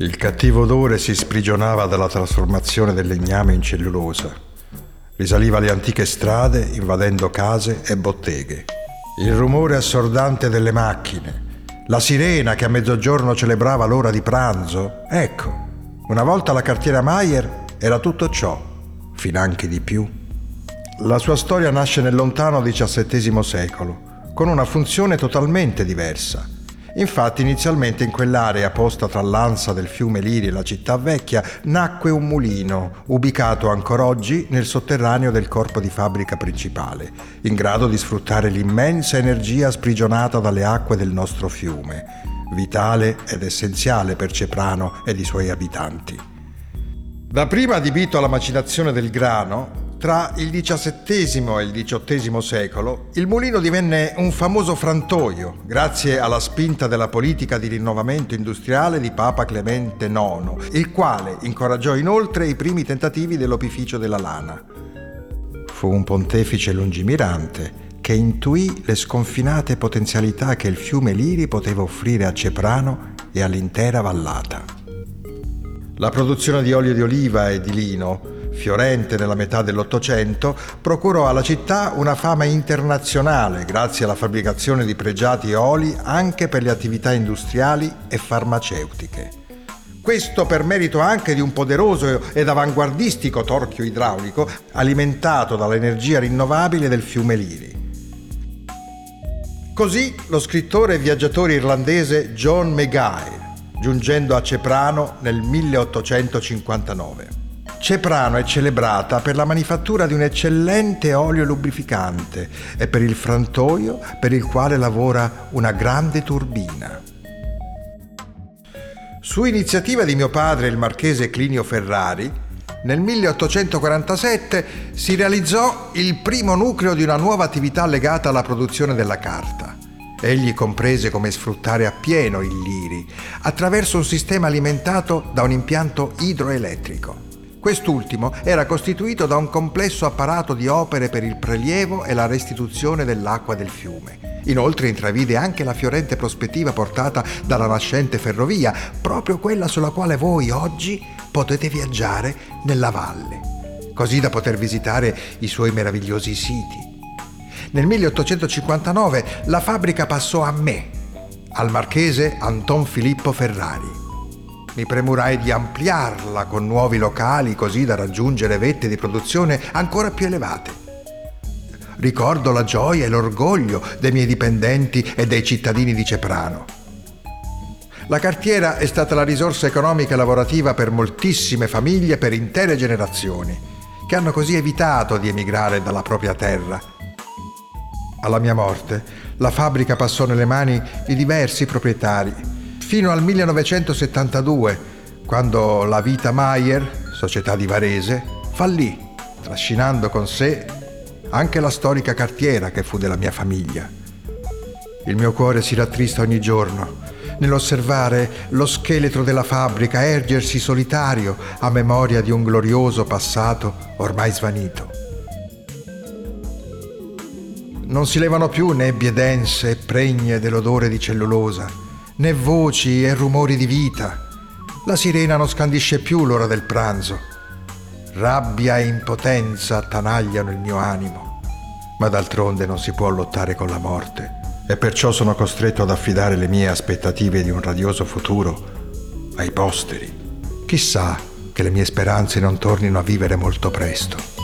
Il cattivo odore si sprigionava dalla trasformazione del legname in cellulosa. Risaliva le antiche strade invadendo case e botteghe. Il rumore assordante delle macchine, la sirena che a mezzogiorno celebrava l'ora di pranzo. Ecco, una volta la cartiera Mayer era tutto ciò, finanche di più. La sua storia nasce nel lontano XVII secolo, con una funzione totalmente diversa Infatti inizialmente in quell'area posta tra l'ansa del fiume Liri e la città vecchia nacque un mulino, ubicato ancora oggi nel sotterraneo del corpo di fabbrica principale, in grado di sfruttare l'immensa energia sprigionata dalle acque del nostro fiume, vitale ed essenziale per Ceprano ed i suoi abitanti. Da prima adibito alla macinazione del grano, tra il XVII e il XVIII secolo, il mulino divenne un famoso frantoio grazie alla spinta della politica di rinnovamento industriale di Papa Clemente IX, il quale incoraggiò inoltre i primi tentativi dell'opificio della lana. Fu un pontefice lungimirante che intuì le sconfinate potenzialità che il fiume Liri poteva offrire a Ceprano e all'intera vallata. La produzione di olio di oliva e di lino fiorente nella metà dell'Ottocento, procurò alla città una fama internazionale grazie alla fabbricazione di pregiati oli anche per le attività industriali e farmaceutiche. Questo per merito anche di un poderoso ed avanguardistico torchio idraulico alimentato dall'energia rinnovabile del fiume Liri. Così lo scrittore e viaggiatore irlandese John Maguire, giungendo a Ceprano nel 1859. Ceprano è celebrata per la manifattura di un eccellente olio lubrificante e per il frantoio per il quale lavora una grande turbina. Su iniziativa di mio padre, il marchese Clinio Ferrari, nel 1847 si realizzò il primo nucleo di una nuova attività legata alla produzione della carta. Egli comprese come sfruttare appieno il liri attraverso un sistema alimentato da un impianto idroelettrico. Quest'ultimo era costituito da un complesso apparato di opere per il prelievo e la restituzione dell'acqua del fiume. Inoltre intravide anche la fiorente prospettiva portata dalla nascente ferrovia, proprio quella sulla quale voi oggi potete viaggiare nella valle, così da poter visitare i suoi meravigliosi siti. Nel 1859 la fabbrica passò a me, al marchese Anton Filippo Ferrari mi premurai di ampliarla con nuovi locali così da raggiungere vette di produzione ancora più elevate. Ricordo la gioia e l'orgoglio dei miei dipendenti e dei cittadini di Ceprano. La cartiera è stata la risorsa economica e lavorativa per moltissime famiglie per intere generazioni, che hanno così evitato di emigrare dalla propria terra. Alla mia morte, la fabbrica passò nelle mani di diversi proprietari fino al 1972, quando la Vita Maier, società di Varese, fallì, trascinando con sé anche la storica cartiera che fu della mia famiglia. Il mio cuore si rattrista ogni giorno nell'osservare lo scheletro della fabbrica ergersi solitario a memoria di un glorioso passato ormai svanito. Non si levano più nebbie dense e pregne dell'odore di cellulosa né voci e rumori di vita. La sirena non scandisce più l'ora del pranzo. Rabbia e impotenza attanagliano il mio animo, ma d'altronde non si può lottare con la morte e perciò sono costretto ad affidare le mie aspettative di un radioso futuro ai posteri. Chissà che le mie speranze non tornino a vivere molto presto.